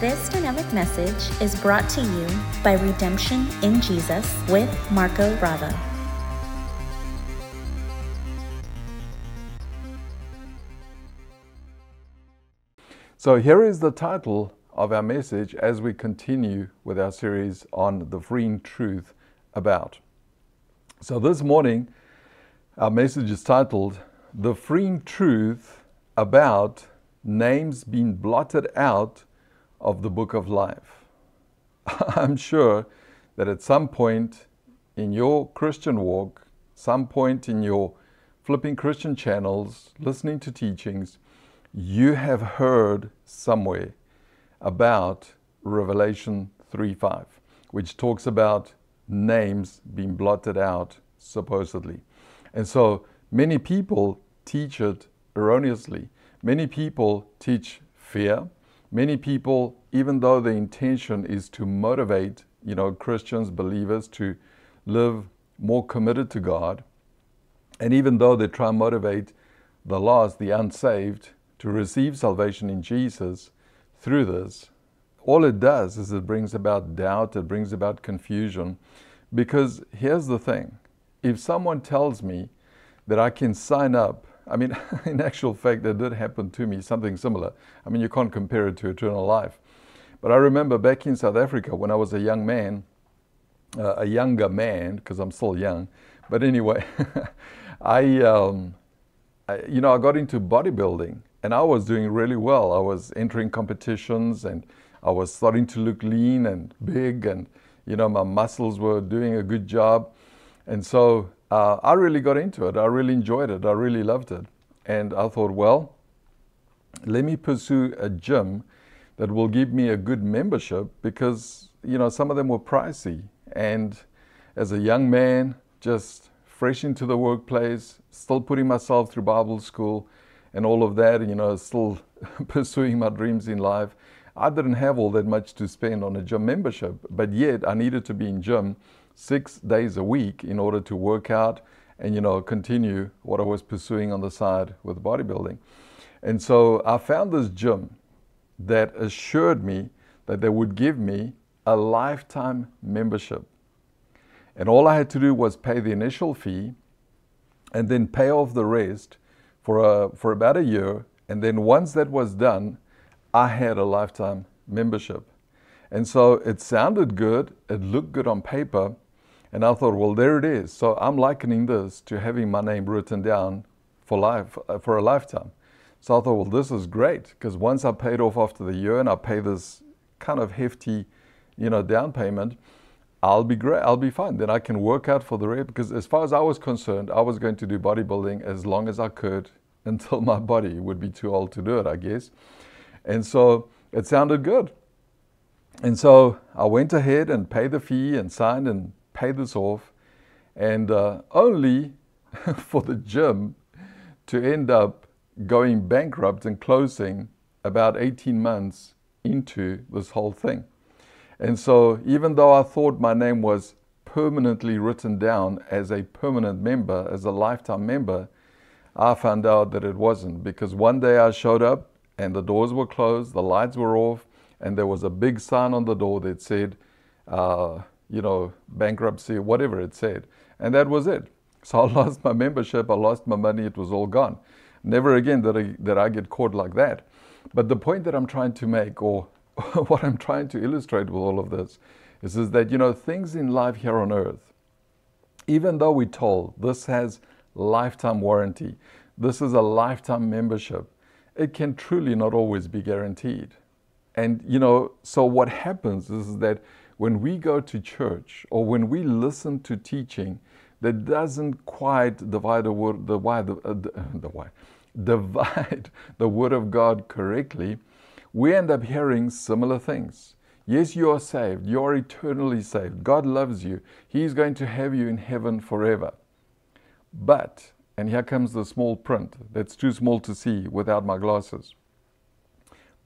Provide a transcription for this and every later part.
This dynamic message is brought to you by Redemption in Jesus with Marco Bravo. So, here is the title of our message as we continue with our series on the freeing truth about. So, this morning, our message is titled The Freeing Truth About Names Being Blotted Out of the Book of Life. I'm sure that at some point in your Christian walk, some point in your flipping Christian channels, listening to teachings, you have heard somewhere about Revelation 3:5, which talks about names being blotted out supposedly. And so many people teach it erroneously. Many people teach fear. Many people, even though the intention is to motivate, you know, Christians, believers to live more committed to God, and even though they try and motivate the lost, the unsaved, to receive salvation in Jesus through this, all it does is it brings about doubt, it brings about confusion. Because here's the thing if someone tells me that I can sign up, I mean, in actual fact, that did happen to me, something similar. I mean, you can't compare it to eternal life. But I remember back in South Africa when I was a young man, uh, a younger man, because I'm still young. But anyway, I, um, I, you know, I got into bodybuilding and I was doing really well. I was entering competitions and I was starting to look lean and big, and you know, my muscles were doing a good job. And so uh, I really got into it. I really enjoyed it. I really loved it. And I thought, well, let me pursue a gym that will give me a good membership because, you know, some of them were pricey. And as a young man, just fresh into the workplace, still putting myself through Bible school, and all of that, you know, still pursuing my dreams in life. I didn't have all that much to spend on a gym membership, but yet I needed to be in gym six days a week in order to work out and you know continue what I was pursuing on the side with bodybuilding. And so I found this gym that assured me that they would give me a lifetime membership. And all I had to do was pay the initial fee and then pay off the rest for, a, for about a year. And then once that was done, I had a lifetime membership. And so it sounded good, it looked good on paper, and I thought, well, there it is. So I'm likening this to having my name written down for life, uh, for a lifetime. So I thought, well, this is great because once I paid off after the year and I pay this kind of hefty, you know, down payment, I'll be great. I'll be fine. Then I can work out for the rest because as far as I was concerned, I was going to do bodybuilding as long as I could until my body would be too old to do it, I guess. And so it sounded good. And so I went ahead and paid the fee and signed and paid this off, and uh, only for the gym to end up going bankrupt and closing about 18 months into this whole thing. And so, even though I thought my name was permanently written down as a permanent member, as a lifetime member, I found out that it wasn't because one day I showed up and the doors were closed, the lights were off, and there was a big sign on the door that said, uh, you know, bankruptcy, whatever it said. And that was it. So I lost my membership, I lost my money, it was all gone. Never again did I, did I get caught like that. But the point that I'm trying to make, or what I'm trying to illustrate with all of this, is, is that, you know, things in life here on earth, even though we're told this has lifetime warranty. This is a lifetime membership. It can truly not always be guaranteed. And, you know, so what happens is that when we go to church or when we listen to teaching that doesn't quite divide the word, the why, the, uh, the, the why, divide the word of God correctly, we end up hearing similar things. Yes, you are saved. You are eternally saved. God loves you. He's going to have you in heaven forever. But, and here comes the small print that's too small to see without my glasses.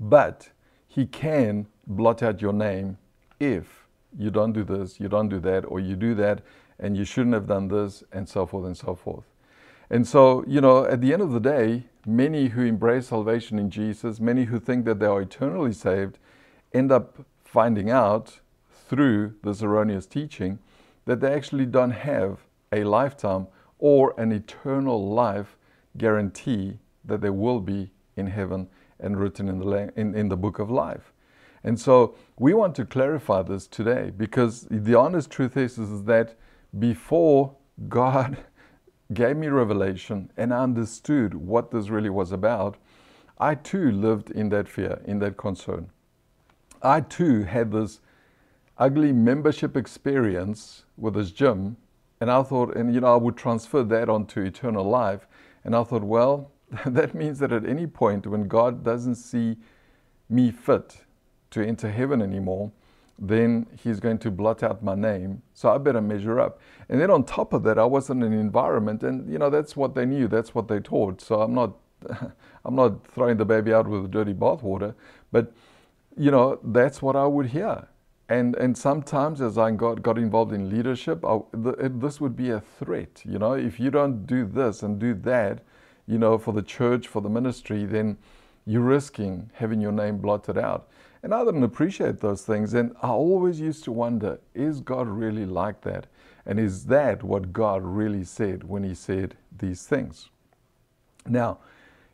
But he can blot out your name if you don't do this, you don't do that, or you do that, and you shouldn't have done this, and so forth and so forth. And so, you know, at the end of the day, many who embrace salvation in Jesus, many who think that they are eternally saved, end up finding out through this erroneous teaching that they actually don't have a lifetime or an eternal life guarantee that they will be in heaven and written in the, in, in the book of life. And so we want to clarify this today because the honest truth is, is that before God gave me revelation and I understood what this really was about, I too lived in that fear, in that concern. I too had this ugly membership experience with this gym, and I thought, and you know, I would transfer that onto eternal life. And I thought, well, that means that at any point when God doesn't see me fit to enter heaven anymore, then he's going to blot out my name. So I better measure up. And then on top of that, I was in an environment, and you know that's what they knew, that's what they taught. So I'm not, I'm not throwing the baby out with the dirty bathwater, but you know that's what I would hear. And and sometimes as I got got involved in leadership, I, the, this would be a threat. You know, if you don't do this and do that, you know, for the church, for the ministry, then you're risking having your name blotted out. And I didn't appreciate those things. And I always used to wonder is God really like that? And is that what God really said when He said these things? Now,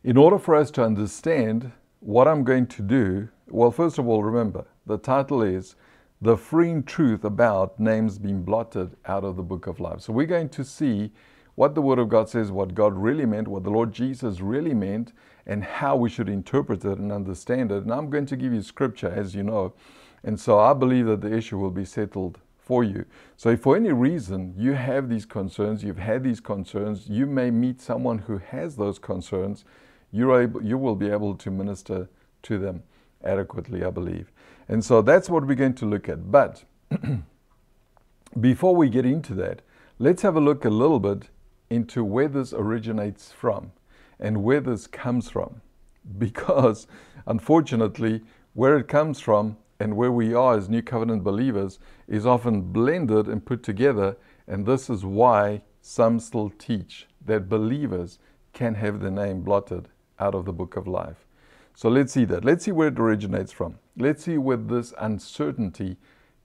in order for us to understand what I'm going to do, well, first of all, remember the title is The Freeing Truth About Names Being Blotted Out of the Book of Life. So we're going to see what the Word of God says, what God really meant, what the Lord Jesus really meant, and how we should interpret it and understand it. And I'm going to give you scripture, as you know. And so I believe that the issue will be settled for you. So if for any reason you have these concerns, you've had these concerns, you may meet someone who has those concerns, you're able, you will be able to minister to them adequately, I believe. And so that's what we're going to look at. But before we get into that, let's have a look a little bit into where this originates from and where this comes from. Because unfortunately, where it comes from and where we are as New Covenant believers is often blended and put together. And this is why some still teach that believers can have their name blotted out of the book of life. So let's see that. Let's see where it originates from. Let's see where this uncertainty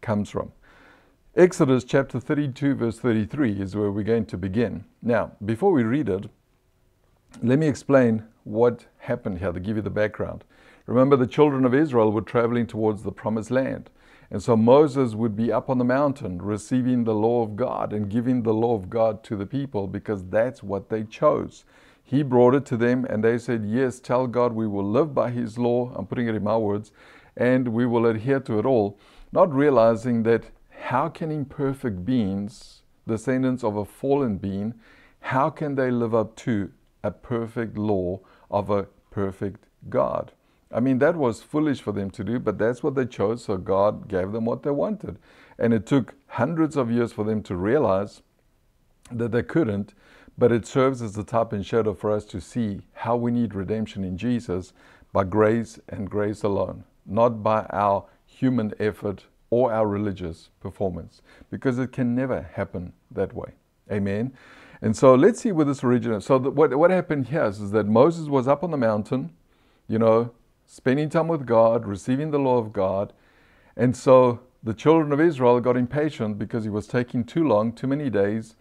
comes from. Exodus chapter 32, verse 33 is where we're going to begin. Now, before we read it, let me explain what happened here to give you the background. Remember, the children of Israel were traveling towards the promised land. And so Moses would be up on the mountain receiving the law of God and giving the law of God to the people because that's what they chose. He brought it to them and they said, Yes, tell God we will live by His law. I'm putting it in my words, and we will adhere to it all. Not realizing that how can imperfect beings, descendants of a fallen being, how can they live up to a perfect law of a perfect God? I mean, that was foolish for them to do, but that's what they chose, so God gave them what they wanted. And it took hundreds of years for them to realize that they couldn't, but it serves as a type and shadow for us to see how we need redemption in Jesus by grace and grace alone, not by our human effort or our religious performance, because it can never happen that way. Amen. And so let's see where this originates. So the, what, what happened here is, is that Moses was up on the mountain, you know, spending time with God, receiving the law of God. And so the children of Israel got impatient because he was taking too long, too many days.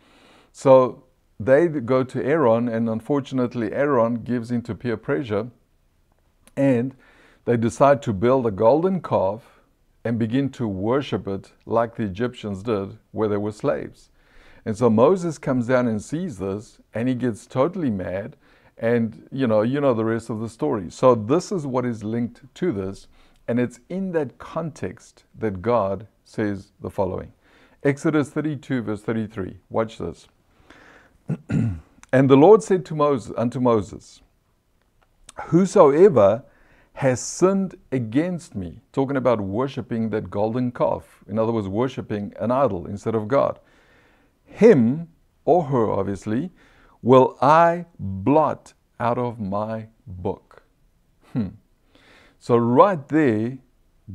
So they go to Aaron, and unfortunately, Aaron gives into peer pressure and they decide to build a golden calf and begin to worship it like the Egyptians did where they were slaves. And so Moses comes down and sees this and he gets totally mad and you know you know the rest of the story. So this is what is linked to this and it's in that context that God says the following. Exodus 32 verse 33. Watch this. and the Lord said to Moses unto Moses, Whosoever has sinned against me. Talking about worshiping that golden calf. In other words, worshiping an idol instead of God. Him, or her obviously, will I blot out of my book. Hmm. So, right there,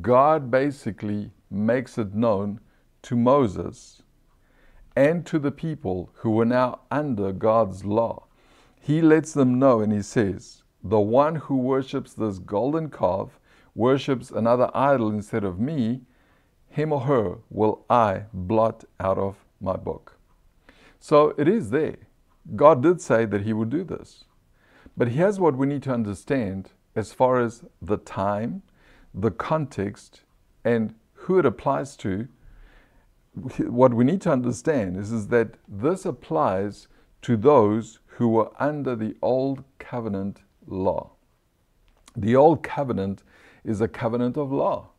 God basically makes it known to Moses and to the people who were now under God's law. He lets them know and he says, the one who worships this golden calf worships another idol instead of me, him or her will I blot out of my book. So it is there. God did say that He would do this. But here's what we need to understand as far as the time, the context, and who it applies to. What we need to understand is, is that this applies to those who were under the old covenant law. The old covenant is a covenant of law.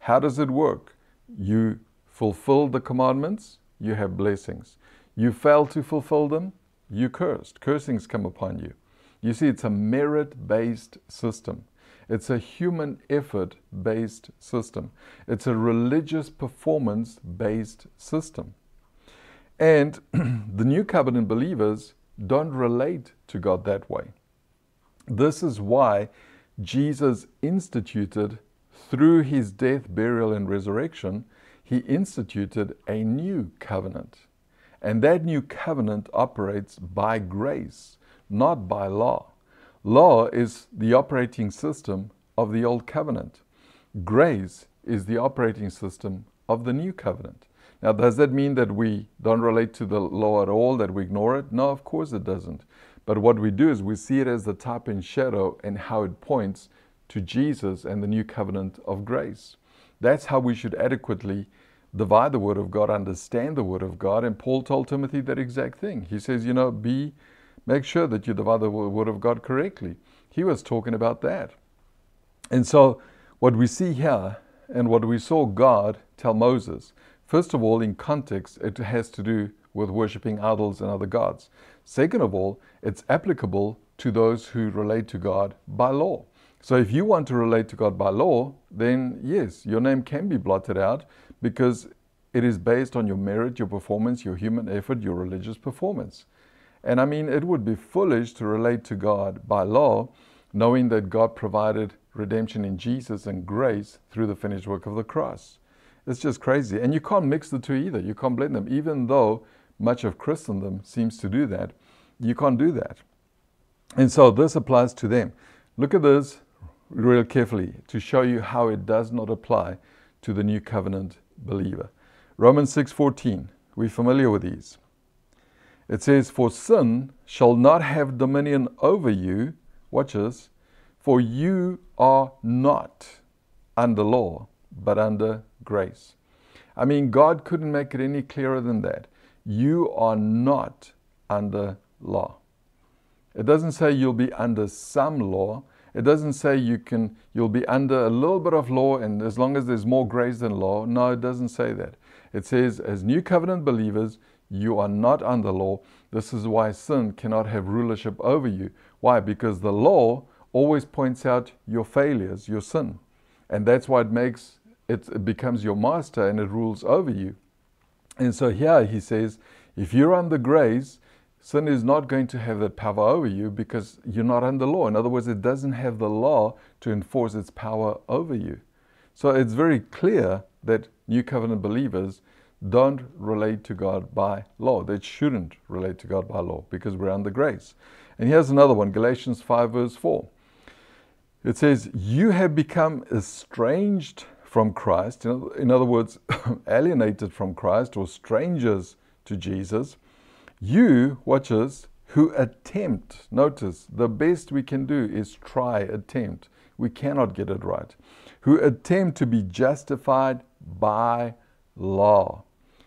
How does it work? You fulfill the commandments, you have blessings. You fail to fulfill them, you cursed. Cursings come upon you. You see, it's a merit based system. It's a human effort based system. It's a religious performance based system. And the new covenant believers don't relate to God that way. This is why Jesus instituted, through his death, burial, and resurrection, he instituted a new covenant. And that new covenant operates by grace, not by law. Law is the operating system of the old covenant. Grace is the operating system of the new covenant. Now, does that mean that we don't relate to the law at all, that we ignore it? No, of course it doesn't. But what we do is we see it as the type and shadow and how it points to Jesus and the new covenant of grace. That's how we should adequately divide the Word of God, understand the Word of God. And Paul told Timothy that exact thing. He says, you know, be, make sure that you divide the Word of God correctly. He was talking about that. And so, what we see here and what we saw God tell Moses, first of all, in context, it has to do with worshiping idols and other gods. Second of all, it's applicable to those who relate to God by law. So if you want to relate to God by law, then yes, your name can be blotted out because it is based on your merit, your performance, your human effort, your religious performance. And I mean, it would be foolish to relate to God by law, knowing that God provided redemption in Jesus and grace through the finished work of the cross. It's just crazy. And you can't mix the two either. You can't blend them, even though much of Christendom seems to do that. You can't do that. And so this applies to them. Look at this real carefully to show you how it does not apply to the new covenant believer. Romans 6:14. We're familiar with these. It says, "For sin shall not have dominion over you." Watch this. For you are not under law, but under grace. I mean, God couldn't make it any clearer than that. You are not under law. It doesn't say you'll be under some law. It doesn't say you can you'll be under a little bit of law and as long as there's more grace than law. No, it doesn't say that. It says as new covenant believers, you are not under law. This is why sin cannot have rulership over you. Why? Because the law always points out your failures, your sin. And that's why it makes it, it becomes your master and it rules over you. And so here he says, if you're under grace, sin is not going to have that power over you because you're not under law. In other words, it doesn't have the law to enforce its power over you. So it's very clear that New Covenant believers don't relate to God by law. They shouldn't relate to God by law because we're under grace. And here's another one Galatians 5, verse 4. It says, You have become estranged from Christ, in other words, alienated from Christ or strangers to Jesus you, watchers, who attempt, notice, the best we can do is try, attempt. We cannot get it right. Who attempt to be justified by law.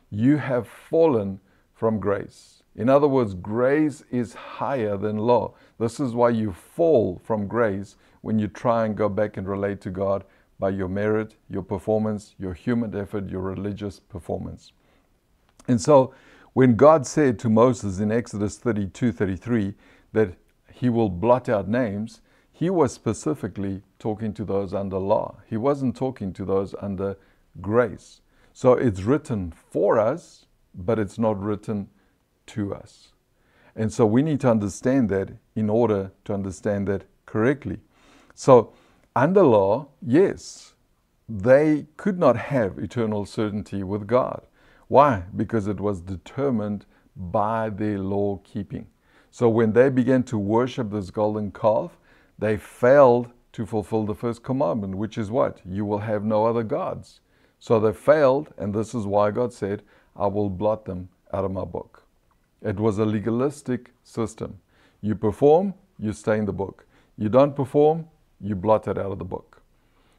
You have fallen from grace. In other words, grace is higher than law. This is why you fall from grace when you try and go back and relate to God by your merit, your performance, your human effort, your religious performance. And so when God said to Moses in Exodus 32 33 that he will blot out names, he was specifically talking to those under law. He wasn't talking to those under grace. So it's written for us, but it's not written to us. And so we need to understand that in order to understand that correctly. So, under law, yes, they could not have eternal certainty with God. Why? Because it was determined by their law keeping. So when they began to worship this golden calf, they failed to fulfill the first commandment, which is what? You will have no other gods. So they failed, and this is why God said, I will blot them out of my book. It was a legalistic system. You perform, you stay in the book. You don't perform, you blot it out of the book.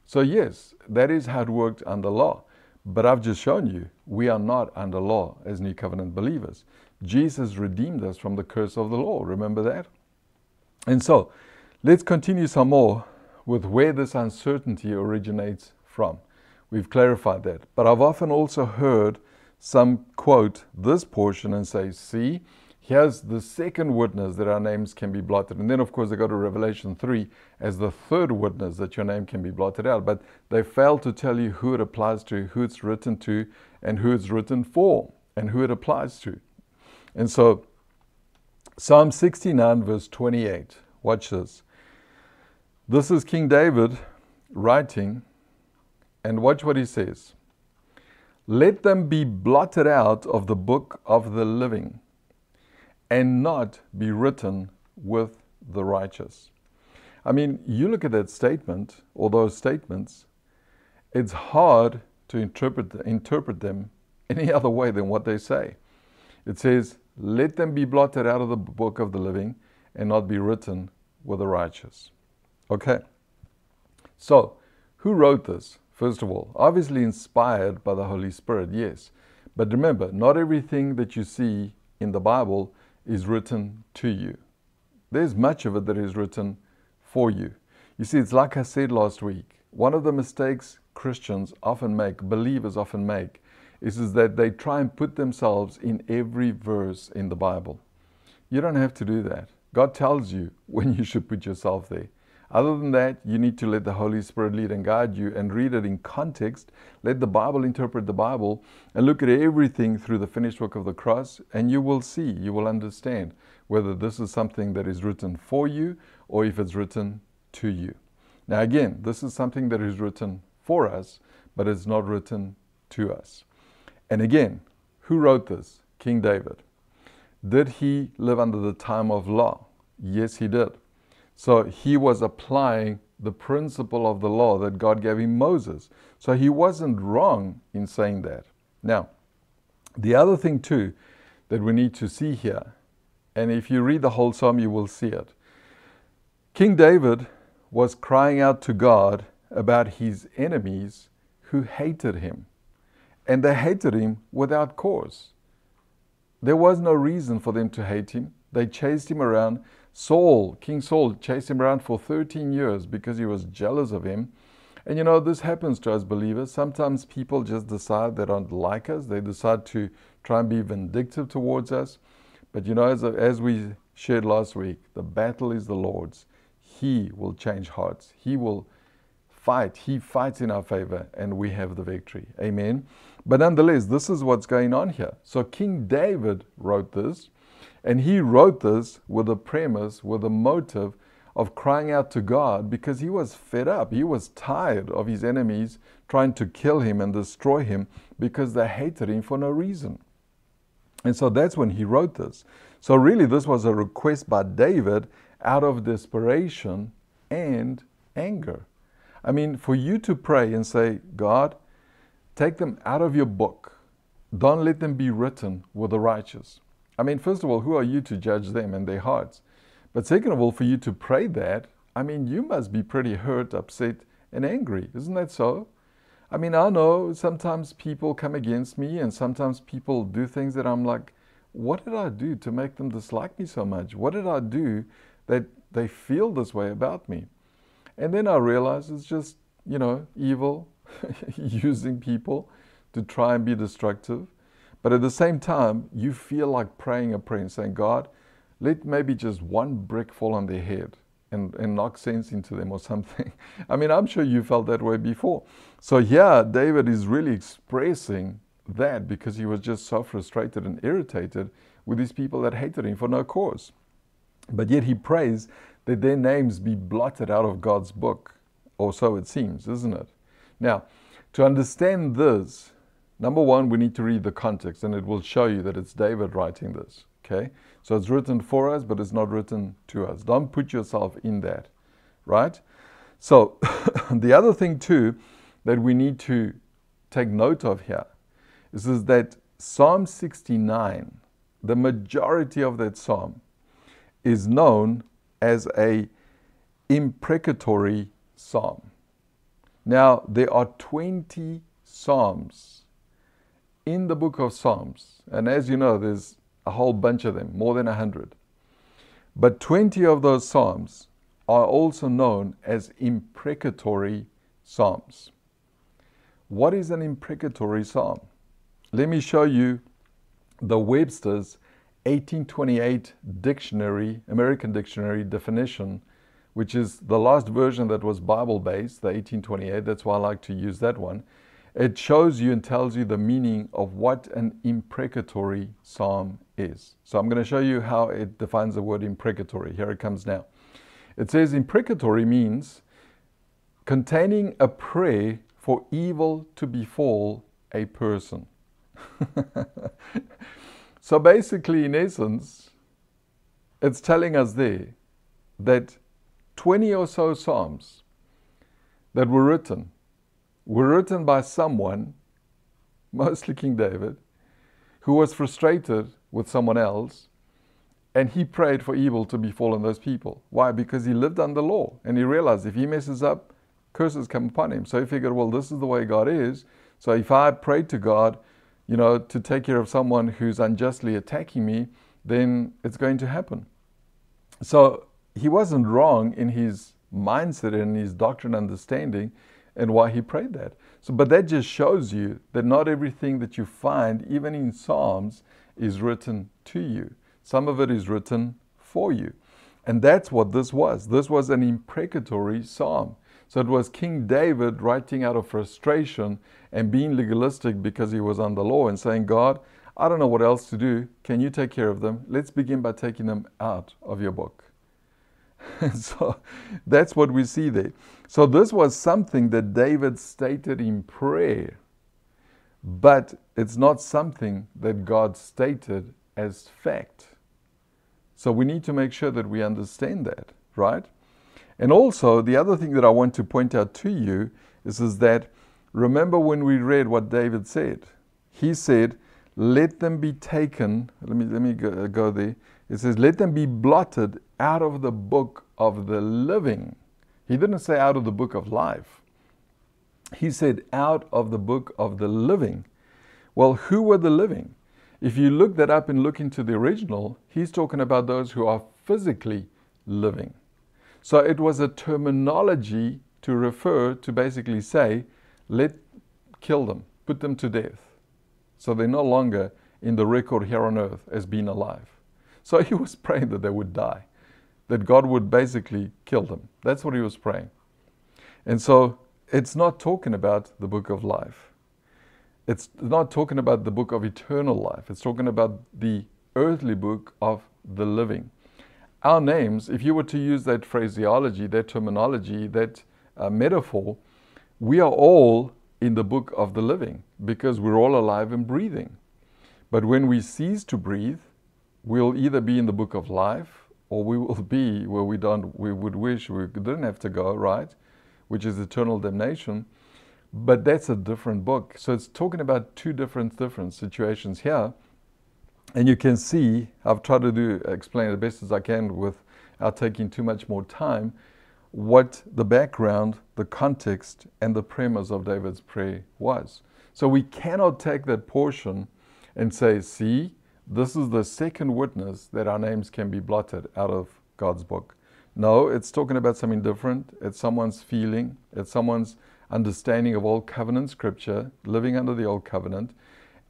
So, yes, that is how it worked under law. But I've just shown you we are not under law as New Covenant believers. Jesus redeemed us from the curse of the law. Remember that? And so, let's continue some more with where this uncertainty originates from. We've clarified that. But I've often also heard some quote this portion and say, see, here's the second witness that our names can be blotted. And then, of course, they go to Revelation 3 as the third witness that your name can be blotted out. But they fail to tell you who it applies to, who it's written to, and who it's written for, and who it applies to. And so, Psalm 69, verse 28. Watch this. This is King David writing, and watch what he says. Let them be blotted out of the book of the living and not be written with the righteous. I mean, you look at that statement or those statements, it's hard to interpret, interpret them any other way than what they say. It says, Let them be blotted out of the book of the living and not be written with the righteous. Okay. So, who wrote this? First of all, obviously inspired by the Holy Spirit, yes. But remember, not everything that you see in the Bible is written to you. There's much of it that is written for you. You see, it's like I said last week. One of the mistakes Christians often make, believers often make, is, is that they try and put themselves in every verse in the Bible. You don't have to do that. God tells you when you should put yourself there. Other than that, you need to let the Holy Spirit lead and guide you and read it in context. Let the Bible interpret the Bible and look at everything through the finished work of the cross, and you will see, you will understand whether this is something that is written for you or if it's written to you. Now, again, this is something that is written for us, but it's not written to us. And again, who wrote this? King David. Did he live under the time of law? Yes, he did. So he was applying the principle of the law that God gave him Moses. So he wasn't wrong in saying that. Now, the other thing too that we need to see here, and if you read the whole psalm, you will see it. King David was crying out to God about his enemies who hated him. And they hated him without cause. There was no reason for them to hate him. They chased him around. Saul, King Saul, chased him around for 13 years because he was jealous of him. And you know, this happens to us believers. Sometimes people just decide they don't like us, they decide to try and be vindictive towards us. But you know, as, as we shared last week, the battle is the Lord's. He will change hearts, He will fight. He fights in our favor, and we have the victory. Amen. But nonetheless, this is what's going on here. So King David wrote this. And he wrote this with a premise, with a motive of crying out to God because he was fed up. He was tired of his enemies trying to kill him and destroy him because they hated him for no reason. And so that's when he wrote this. So, really, this was a request by David out of desperation and anger. I mean, for you to pray and say, God, take them out of your book, don't let them be written with the righteous. I mean, first of all, who are you to judge them and their hearts? But second of all, for you to pray that, I mean, you must be pretty hurt, upset, and angry. Isn't that so? I mean, I know sometimes people come against me and sometimes people do things that I'm like, what did I do to make them dislike me so much? What did I do that they feel this way about me? And then I realize it's just, you know, evil, using people to try and be destructive. But at the same time, you feel like praying a prayer and saying, God, let maybe just one brick fall on their head and, and knock sense into them or something. I mean, I'm sure you felt that way before. So yeah, David is really expressing that because he was just so frustrated and irritated with these people that hated him for no cause. But yet he prays that their names be blotted out of God's book, or so it seems, isn't it? Now, to understand this, Number one, we need to read the context, and it will show you that it's David writing this. Okay? So it's written for us, but it's not written to us. Don't put yourself in that. Right? So, the other thing too that we need to take note of here is, is that Psalm 69, the majority of that psalm, is known as a imprecatory psalm. Now, there are 20 psalms in the book of Psalms, and as you know, there's a whole bunch of them, more than 100. But 20 of those psalms are also known as imprecatory psalms. What is an imprecatory psalm? Let me show you the Webster's 1828 dictionary, American dictionary definition, which is the last version that was Bible based, the 1828. That's why I like to use that one. It shows you and tells you the meaning of what an imprecatory psalm is. So I'm going to show you how it defines the word imprecatory. Here it comes now. It says imprecatory means containing a prayer for evil to befall a person. so basically, in essence, it's telling us there that 20 or so Psalms that were written were written by someone, mostly King David, who was frustrated with someone else and he prayed for evil to befall on those people. Why? Because he lived under law and he realized if he messes up, curses come upon him. So he figured, well, this is the way God is. So if I pray to God, you know, to take care of someone who's unjustly attacking me, then it's going to happen. So he wasn't wrong in his mindset and his doctrine understanding and why he prayed that. So, but that just shows you that not everything that you find, even in Psalms, is written to you. Some of it is written for you. And that's what this was. This was an imprecatory psalm. So it was King David writing out of frustration and being legalistic because he was under law and saying, God, I don't know what else to do. Can you take care of them? Let's begin by taking them out of your book. so that's what we see there. So this was something that David stated in prayer, but it's not something that God stated as fact. So we need to make sure that we understand that, right? And also, the other thing that I want to point out to you is, is that remember when we read what David said? He said, Let them be taken. Let me, let me go, go there. It says, Let them be blotted out of the book of the living. He didn't say out of the book of life. He said out of the book of the living. Well, who were the living? If you look that up and look into the original, he's talking about those who are physically living. So it was a terminology to refer to basically say, let kill them, put them to death. So they're no longer in the record here on earth as being alive. So he was praying that they would die, that God would basically kill them. That's what he was praying. And so it's not talking about the book of life. It's not talking about the book of eternal life. It's talking about the earthly book of the living our names, if you were to use that phraseology, that terminology, that uh, metaphor, we are all in the book of the living because we're all alive and breathing. But when we cease to breathe, we'll either be in the book of life or we will be where we don't we would wish we didn't have to go, right? Which is eternal damnation. But that's a different book. So it's talking about two different different situations here. And you can see, I've tried to do explain the best as I can without taking too much more time, what the background, the context, and the premise of David's prayer was. So we cannot take that portion and say, see, this is the second witness that our names can be blotted out of God's book. No, it's talking about something different. It's someone's feeling, it's someone's understanding of old covenant scripture, living under the old covenant,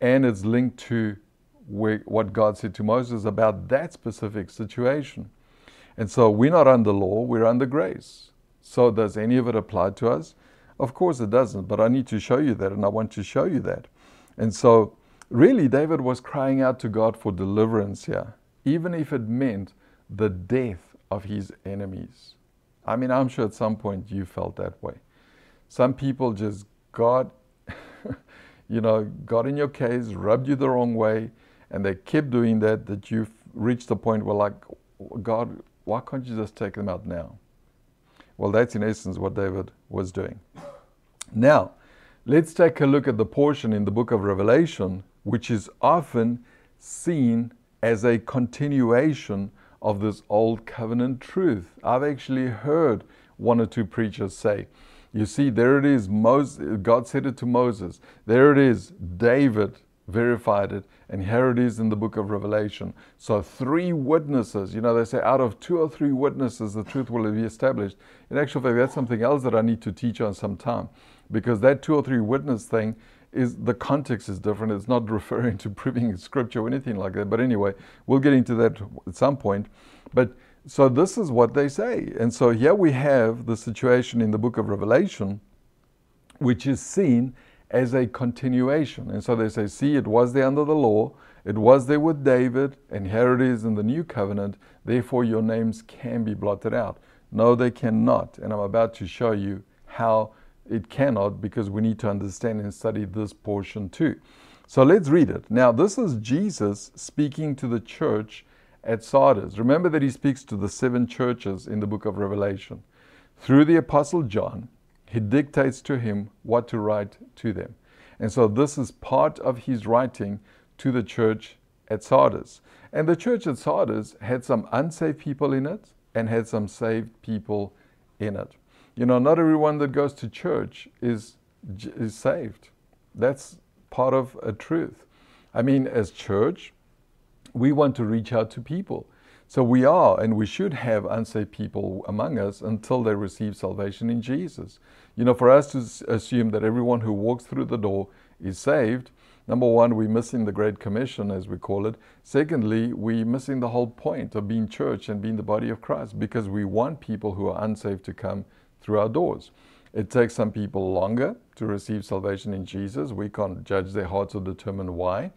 and it's linked to what God said to Moses about that specific situation. And so we're not under law, we're under grace. So does any of it apply to us? Of course it doesn't, but I need to show you that, and I want to show you that. And so, really, David was crying out to God for deliverance here, even if it meant the death of his enemies. I mean, I'm sure at some point you felt that way. Some people just got, you know, got in your case, rubbed you the wrong way, and they keep doing that, that you've reached the point where, like, God, why can't you just take them out now? Well, that's in essence what David was doing. Now, let's take a look at the portion in the book of Revelation, which is often seen as a continuation of this old covenant truth. I've actually heard one or two preachers say, you see, there it is. Moses, God said it to Moses. There it is. David verified it. And here it is in the book of Revelation. So, three witnesses, you know, they say out of two or three witnesses, the truth will be established. In actual fact, that's something else that I need to teach on some time because that two or three witness thing is the context is different. It's not referring to proving scripture or anything like that. But anyway, we'll get into that at some point. But so this is what they say. And so here we have the situation in the book of Revelation, which is seen as a continuation. And so they say, see, it was there under the law, it was there with David, and here it is in the new covenant, therefore your names can be blotted out. No, they cannot. And I'm about to show you how it cannot because we need to understand and study this portion too. So let's read it. Now, this is Jesus speaking to the church at Sardis. Remember that he speaks to the seven churches in the book of Revelation. Through the Apostle John, he dictates to him what to write to them. And so this is part of his writing to the church at Sardis. And the church at Sardis had some unsaved people in it and had some saved people in it. You know, not everyone that goes to church is, is saved. That's part of a truth. I mean, as church, we want to reach out to people. So we are, and we should have unsaved people among us until they receive salvation in Jesus. You know, for us to assume that everyone who walks through the door is saved, number one, we're missing the Great Commission, as we call it. Secondly, we're missing the whole point of being church and being the body of Christ because we want people who are unsaved to come through our doors. It takes some people longer to receive salvation in Jesus. We can't judge their hearts or determine why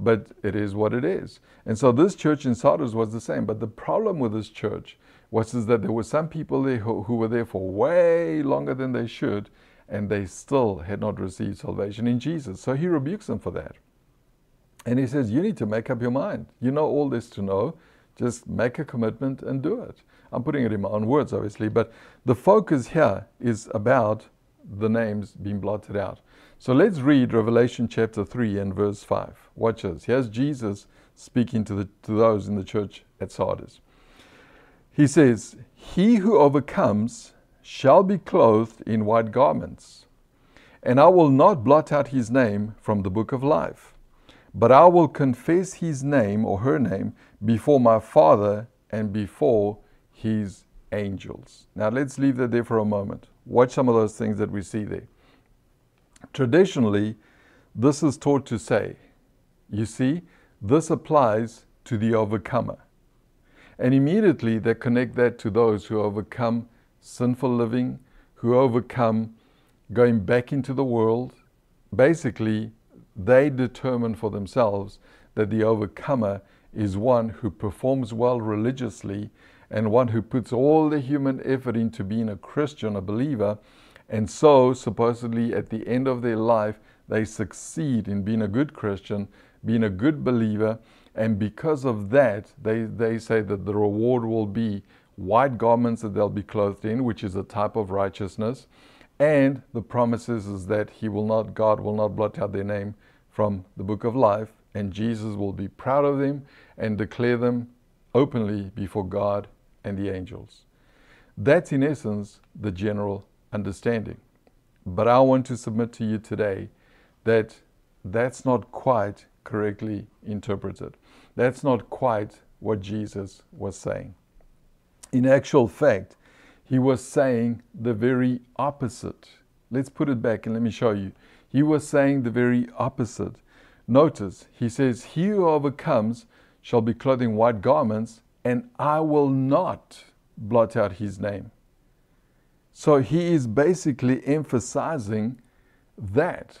but it is what it is. And so this church in Sardis was the same. But the problem with this church was is that there were some people there who, who were there for way longer than they should, and they still had not received salvation in Jesus. So he rebukes them for that. And he says, You need to make up your mind. You know all this to know. Just make a commitment and do it. I'm putting it in my own words, obviously, but the focus here is about the names being blotted out. So let's read Revelation chapter 3 and verse 5. Watch this. Here's Jesus speaking to, the, to those in the church at Sardis. He says, He who overcomes shall be clothed in white garments, and I will not blot out his name from the book of life, but I will confess his name or her name before my Father and before his angels. Now let's leave that there for a moment. Watch some of those things that we see there. Traditionally, this is taught to say, you see, this applies to the overcomer. And immediately they connect that to those who overcome sinful living, who overcome going back into the world. Basically, they determine for themselves that the overcomer is one who performs well religiously and one who puts all the human effort into being a Christian, a believer, and so, supposedly, at the end of their life, they succeed in being a good Christian, being a good believer, and because of that, they, they say that the reward will be white garments that they'll be clothed in, which is a type of righteousness. And the promises is that He will not, God will not blot out their name from the book of life, and Jesus will be proud of them and declare them openly before God and the angels. That's in essence the general understanding. But I want to submit to you today that that's not quite correctly interpreted. That's not quite what Jesus was saying. In actual fact, he was saying the very opposite. Let's put it back and let me show you. He was saying the very opposite. Notice, he says, He who overcomes shall be clothed in white garments, and I will not blot out his name. So he is basically emphasizing that,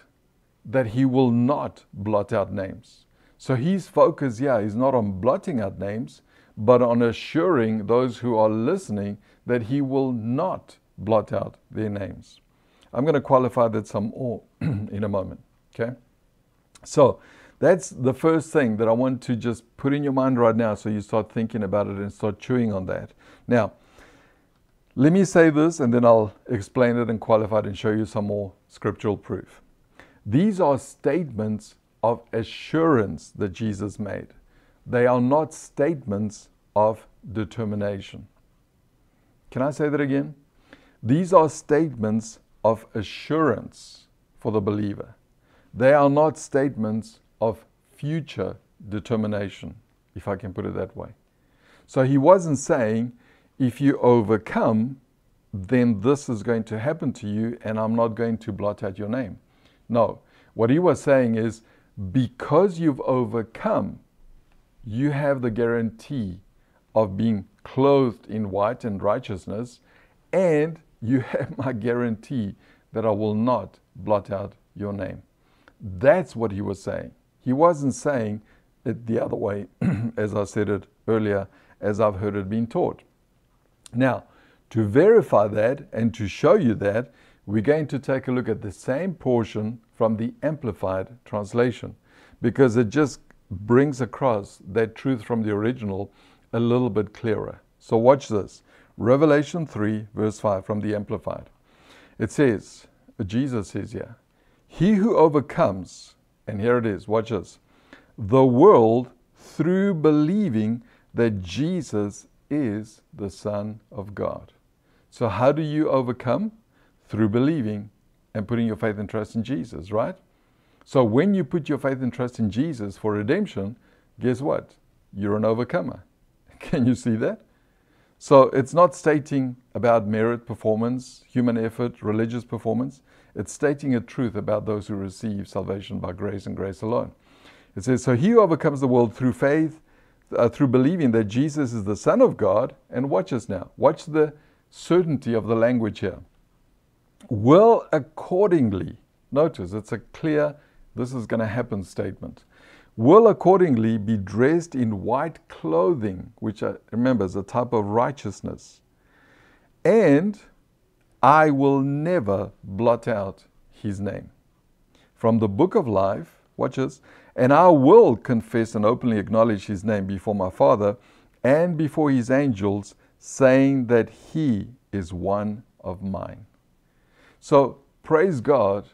that he will not blot out names. So his focus here is not on blotting out names, but on assuring those who are listening that he will not blot out their names. I'm going to qualify that some more in a moment. Okay? So that's the first thing that I want to just put in your mind right now so you start thinking about it and start chewing on that. Now, Let me say this and then I'll explain it and qualify it and show you some more scriptural proof. These are statements of assurance that Jesus made. They are not statements of determination. Can I say that again? These are statements of assurance for the believer. They are not statements of future determination, if I can put it that way. So he wasn't saying, if you overcome, then this is going to happen to you and I'm not going to blot out your name. No. What he was saying is, because you've overcome, you have the guarantee of being clothed in white and righteousness, and you have my guarantee that I will not blot out your name. That's what he was saying. He wasn't saying it the other way, as I said it earlier, as I've heard it being taught. Now, to verify that and to show you that, we're going to take a look at the same portion from the Amplified translation because it just brings across that truth from the original a little bit clearer. So, watch this Revelation 3, verse 5 from the Amplified. It says, Jesus says here, He who overcomes, and here it is, watch this, the world through believing that Jesus is the Son of God. So, how do you overcome? Through believing and putting your faith and trust in Jesus, right? So, when you put your faith and trust in Jesus for redemption, guess what? You're an overcomer. Can you see that? So, it's not stating about merit, performance, human effort, religious performance. It's stating a truth about those who receive salvation by grace and grace alone. It says, So he overcomes the world through faith, uh, through believing that Jesus is the Son of God, and watch us now. Watch the certainty of the language here. Will accordingly, notice it's a clear, this is going to happen statement, will accordingly be dressed in white clothing, which I, remember is a type of righteousness, and I will never blot out his name. From the book of life, watch this, and I will confess and openly acknowledge his name before my Father and before his angels, saying that he is one of mine. So praise God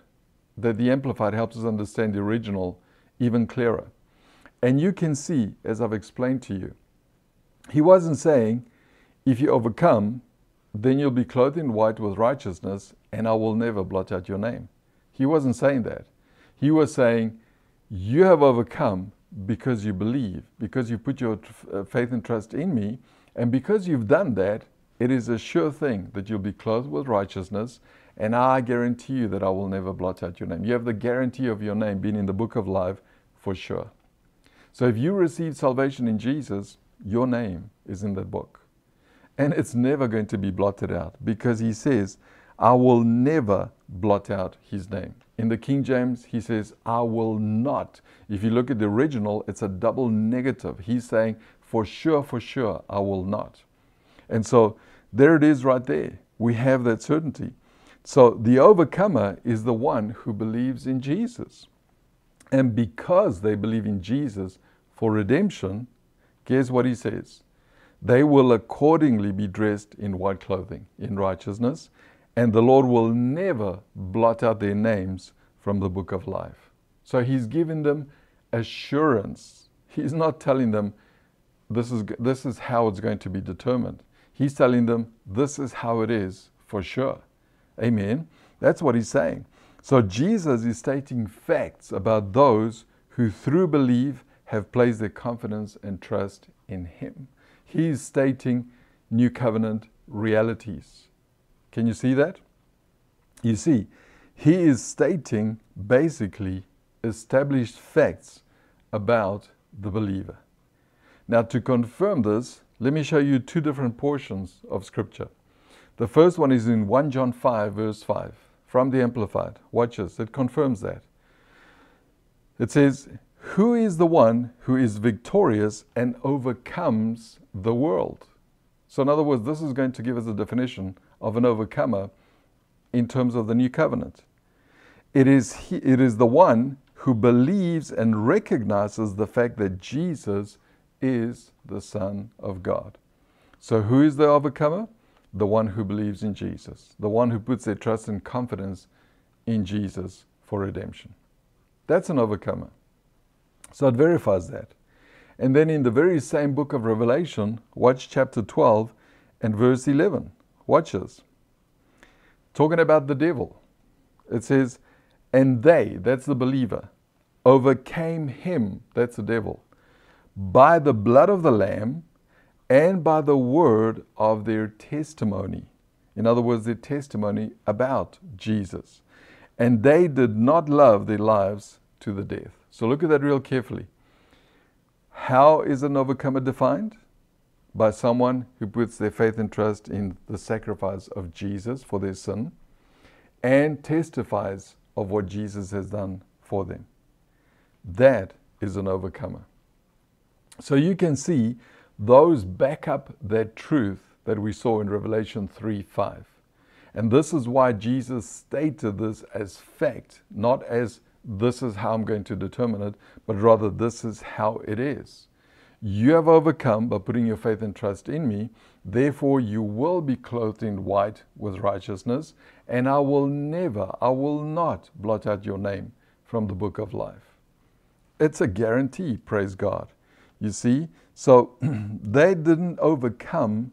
that the Amplified helps us understand the original even clearer. And you can see, as I've explained to you, he wasn't saying, if you overcome, then you'll be clothed in white with righteousness, and I will never blot out your name. He wasn't saying that. He was saying, You have overcome because you believe, because you put your uh, faith and trust in me, and because you've done that, it is a sure thing that you'll be clothed with righteousness, and I guarantee you that I will never blot out your name. You have the guarantee of your name being in the book of life for sure. So if you receive salvation in Jesus, your name is in that book. And it's never going to be blotted out because he says, I will never blot out his name. In the King James, he says, I will not. If you look at the original, it's a double negative. He's saying, for sure, for sure, I will not. And so there it is right there. We have that certainty. So the overcomer is the one who believes in Jesus. And because they believe in Jesus for redemption, guess what he says? They will accordingly be dressed in white clothing, in righteousness, and the Lord will never blot out their names from the book of life. So he's giving them assurance. He's not telling them this is, this is how it's going to be determined. He's telling them this is how it is for sure. Amen. That's what he's saying. So Jesus is stating facts about those who through belief have placed their confidence and trust in him. He's stating new covenant realities. Can you see that? You see, he is stating basically established facts about the believer. Now, to confirm this, let me show you two different portions of Scripture. The first one is in 1 John 5, verse 5, from the Amplified. Watch this, it confirms that. It says, Who is the one who is victorious and overcomes the world? So, in other words, this is going to give us a definition of an overcomer in terms of the new covenant. It is, he, it is the one who believes and recognizes the fact that Jesus is the Son of God. So, who is the overcomer? the one who believes in Jesus, the one who puts their trust and confidence in Jesus for redemption. That's an overcomer. So it verifies that. And then in the very same book of Revelation, watch chapter 12 and verse 11. Watch this. Talking about the devil. It says, And they, that's the believer, overcame him, that's the devil, by the blood of the Lamb and by the word of their testimony. In other words, their testimony about Jesus. And they did not love their lives to the death. So look at that real carefully. How is an overcomer defined? By someone who puts their faith and trust in the sacrifice of Jesus for their sin and testifies of what Jesus has done for them. That is an overcomer. So you can see those back up that truth that we saw in Revelation 3 5. And this is why Jesus stated this as fact, not as this is how I'm going to determine it, but rather this is how it is. You have overcome by putting your faith and trust in me. Therefore, you will be clothed in white with righteousness, and I will never, I will not blot out your name from the book of life. It's a guarantee, praise God. You see? So they didn't overcome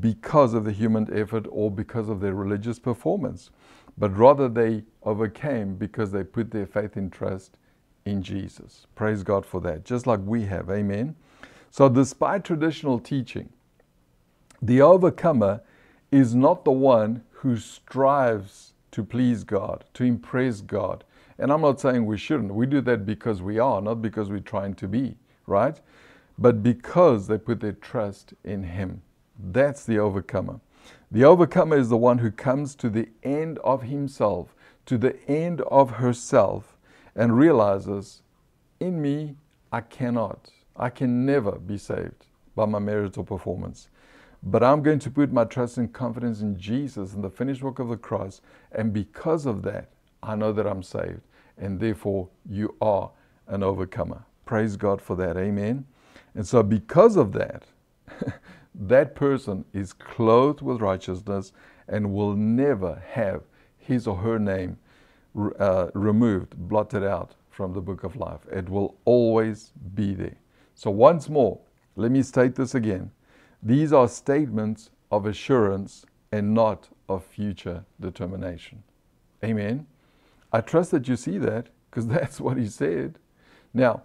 because of the human effort or because of their religious performance, but rather they overcame because they put their faith and trust in Jesus. Praise God for that, just like we have. Amen. So, despite traditional teaching, the overcomer is not the one who strives to please God, to impress God. And I'm not saying we shouldn't. We do that because we are, not because we're trying to be, right? But because they put their trust in Him. That's the overcomer. The overcomer is the one who comes to the end of himself, to the end of herself, and realizes, in me, I cannot, I can never be saved by my merit or performance. But I'm going to put my trust and confidence in Jesus and the finished work of the cross. And because of that, I know that I'm saved. And therefore, you are an overcomer. Praise God for that. Amen. And so, because of that, that person is clothed with righteousness and will never have his or her name uh, removed, blotted out from the book of life. It will always be there. So, once more, let me state this again. These are statements of assurance and not of future determination. Amen. I trust that you see that because that's what he said. Now,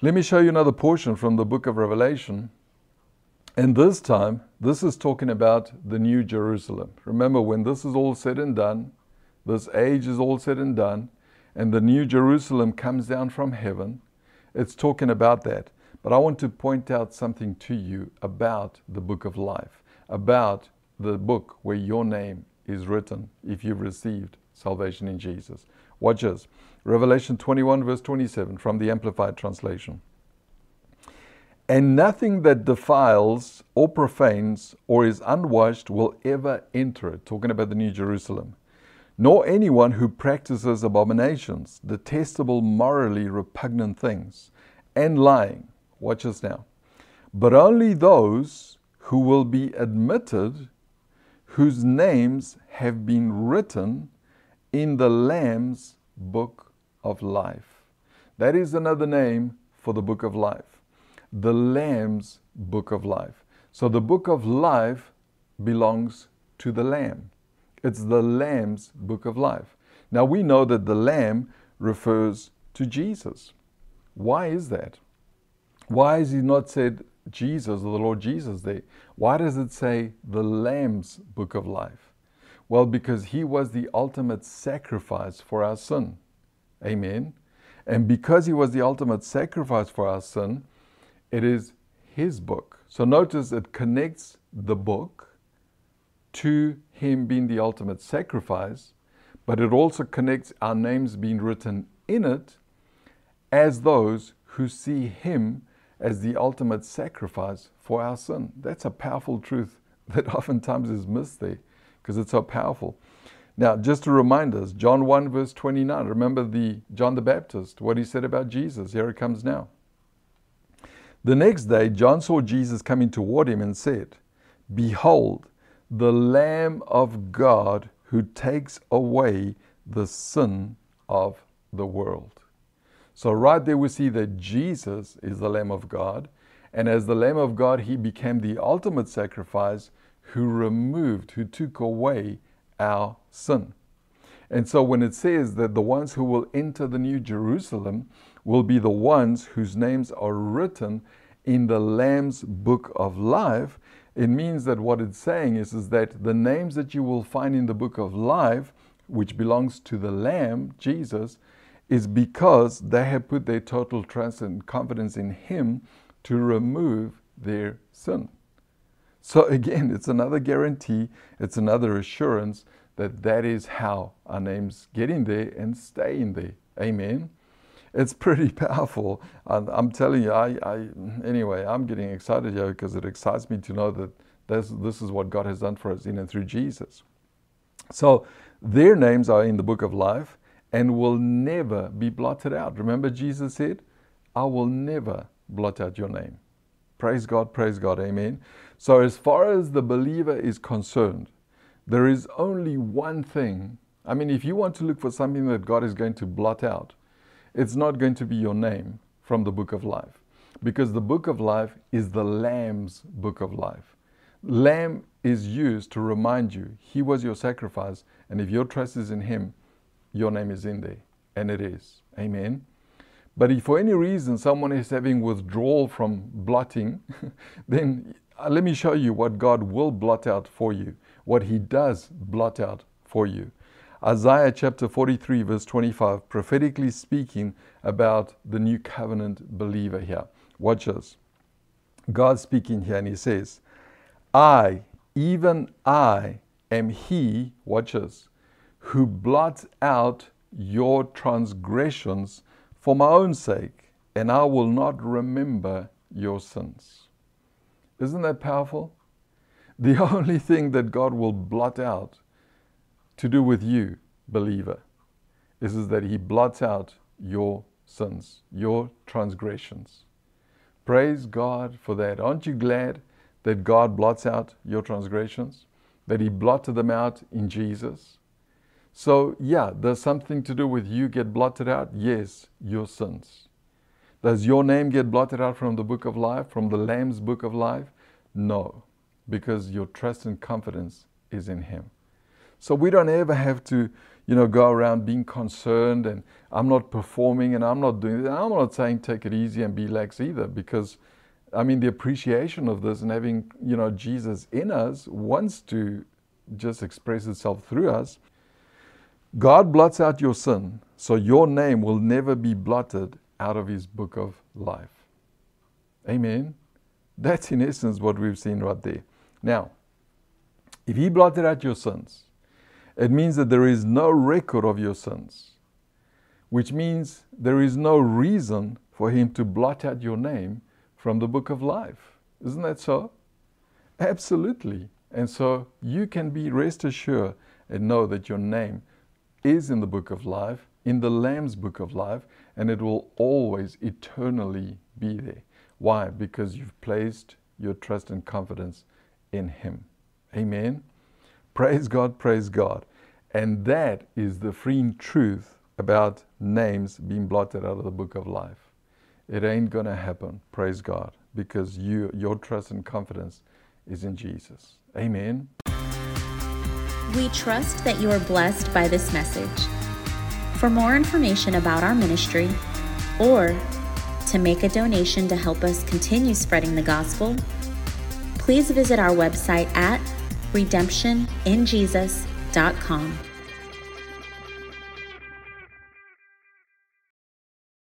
let me show you another portion from the book of Revelation and this time, this is talking about the New Jerusalem. Remember, when this is all said and done, this age is all said and done, and the New Jerusalem comes down from heaven, it's talking about that. But I want to point out something to you about the book of life, about the book where your name is written if you've received salvation in Jesus. Watch this Revelation 21, verse 27 from the Amplified Translation and nothing that defiles or profanes or is unwashed will ever enter it. Talking about the New Jerusalem. Nor anyone who practices abominations, detestable, morally repugnant things, and lying. Watch us now. But only those who will be admitted, whose names have been written in the Lamb's book of life. That is another name for the book of life the Lamb's book of life. So the book of life belongs to the Lamb. It's the Lamb's book of life. Now we know that the Lamb refers to Jesus. Why is that? Why is he not said Jesus or the Lord Jesus there? Why does it say the Lamb's book of life? Well, because he was the ultimate sacrifice for our sin. Amen. And because he was the ultimate sacrifice for our sin, it is his book. So notice it connects the book to him being the ultimate sacrifice, but it also connects our names being written in it as those who see him as the ultimate sacrifice for our sin. That's a powerful truth that oftentimes is missed there because it's so powerful. Now, just to remind us, John 1, verse 29, remember the John the Baptist, what he said about Jesus. Here it comes now. The next day, John saw Jesus coming toward him and said, Behold, the Lamb of God who takes away the sin of the world. So, right there, we see that Jesus is the Lamb of God. And as the Lamb of God, he became the ultimate sacrifice who removed, who took away our sin. And so, when it says that the ones who will enter the New Jerusalem will be the ones whose names are written in the Lamb's book of life, it means that what it's saying is, is that the names that you will find in the book of life, which belongs to the Lamb, Jesus, is because they have put their total trust and confidence in Him to remove their sin. So again, it's another guarantee, it's another assurance that that is how our names get in there and stay in there. Amen. It's pretty powerful. And I'm telling you, I, I anyway, I'm getting excited here because it excites me to know that this, this is what God has done for us in and through Jesus. So their names are in the book of life and will never be blotted out. Remember, Jesus said, I will never blot out your name. Praise God, praise God, amen. So, as far as the believer is concerned, there is only one thing. I mean, if you want to look for something that God is going to blot out, it's not going to be your name from the book of life. Because the book of life is the Lamb's book of life. Lamb is used to remind you He was your sacrifice, and if your trust is in Him, your name is in there. And it is. Amen. But if for any reason someone is having withdrawal from blotting, then uh, let me show you what God will blot out for you what he does blot out for you. Isaiah chapter 43, verse 25, prophetically speaking about the new covenant believer here. Watch this. God speaking here, and he says, I, even I, am he, watch this, who blots out your transgressions for my own sake, and I will not remember your sins. Isn't that powerful? The only thing that God will blot out to do with you, believer, is, is that He blots out your sins, your transgressions. Praise God for that. Aren't you glad that God blots out your transgressions? That He blotted them out in Jesus? So, yeah, there's something to do with you get blotted out? Yes, your sins. Does your name get blotted out from the book of life, from the Lamb's book of life? No because your trust and confidence is in Him. So we don't ever have to, you know, go around being concerned and I'm not performing and I'm not doing it. I'm not saying take it easy and be lax either because I mean the appreciation of this and having, you know, Jesus in us wants to just express itself through us. God blots out your sin, so your name will never be blotted out of his book of life. Amen. That's in essence what we've seen right there. Now, if he blotted out your sins, it means that there is no record of your sins, which means there is no reason for him to blot out your name from the book of life. Isn't that so? Absolutely. And so you can be rest assured and know that your name is in the book of life, in the Lamb's book of life, and it will always eternally be there. Why? Because you've placed your trust and confidence in Him. Amen. Praise God, praise God. And that is the freeing truth about names being blotted out of the book of life. It ain't going to happen, praise God, because you, your trust and confidence is in Jesus. Amen. We trust that you are blessed by this message. For more information about our ministry or to make a donation to help us continue spreading the gospel, please visit our website at redemptioninjesus.com.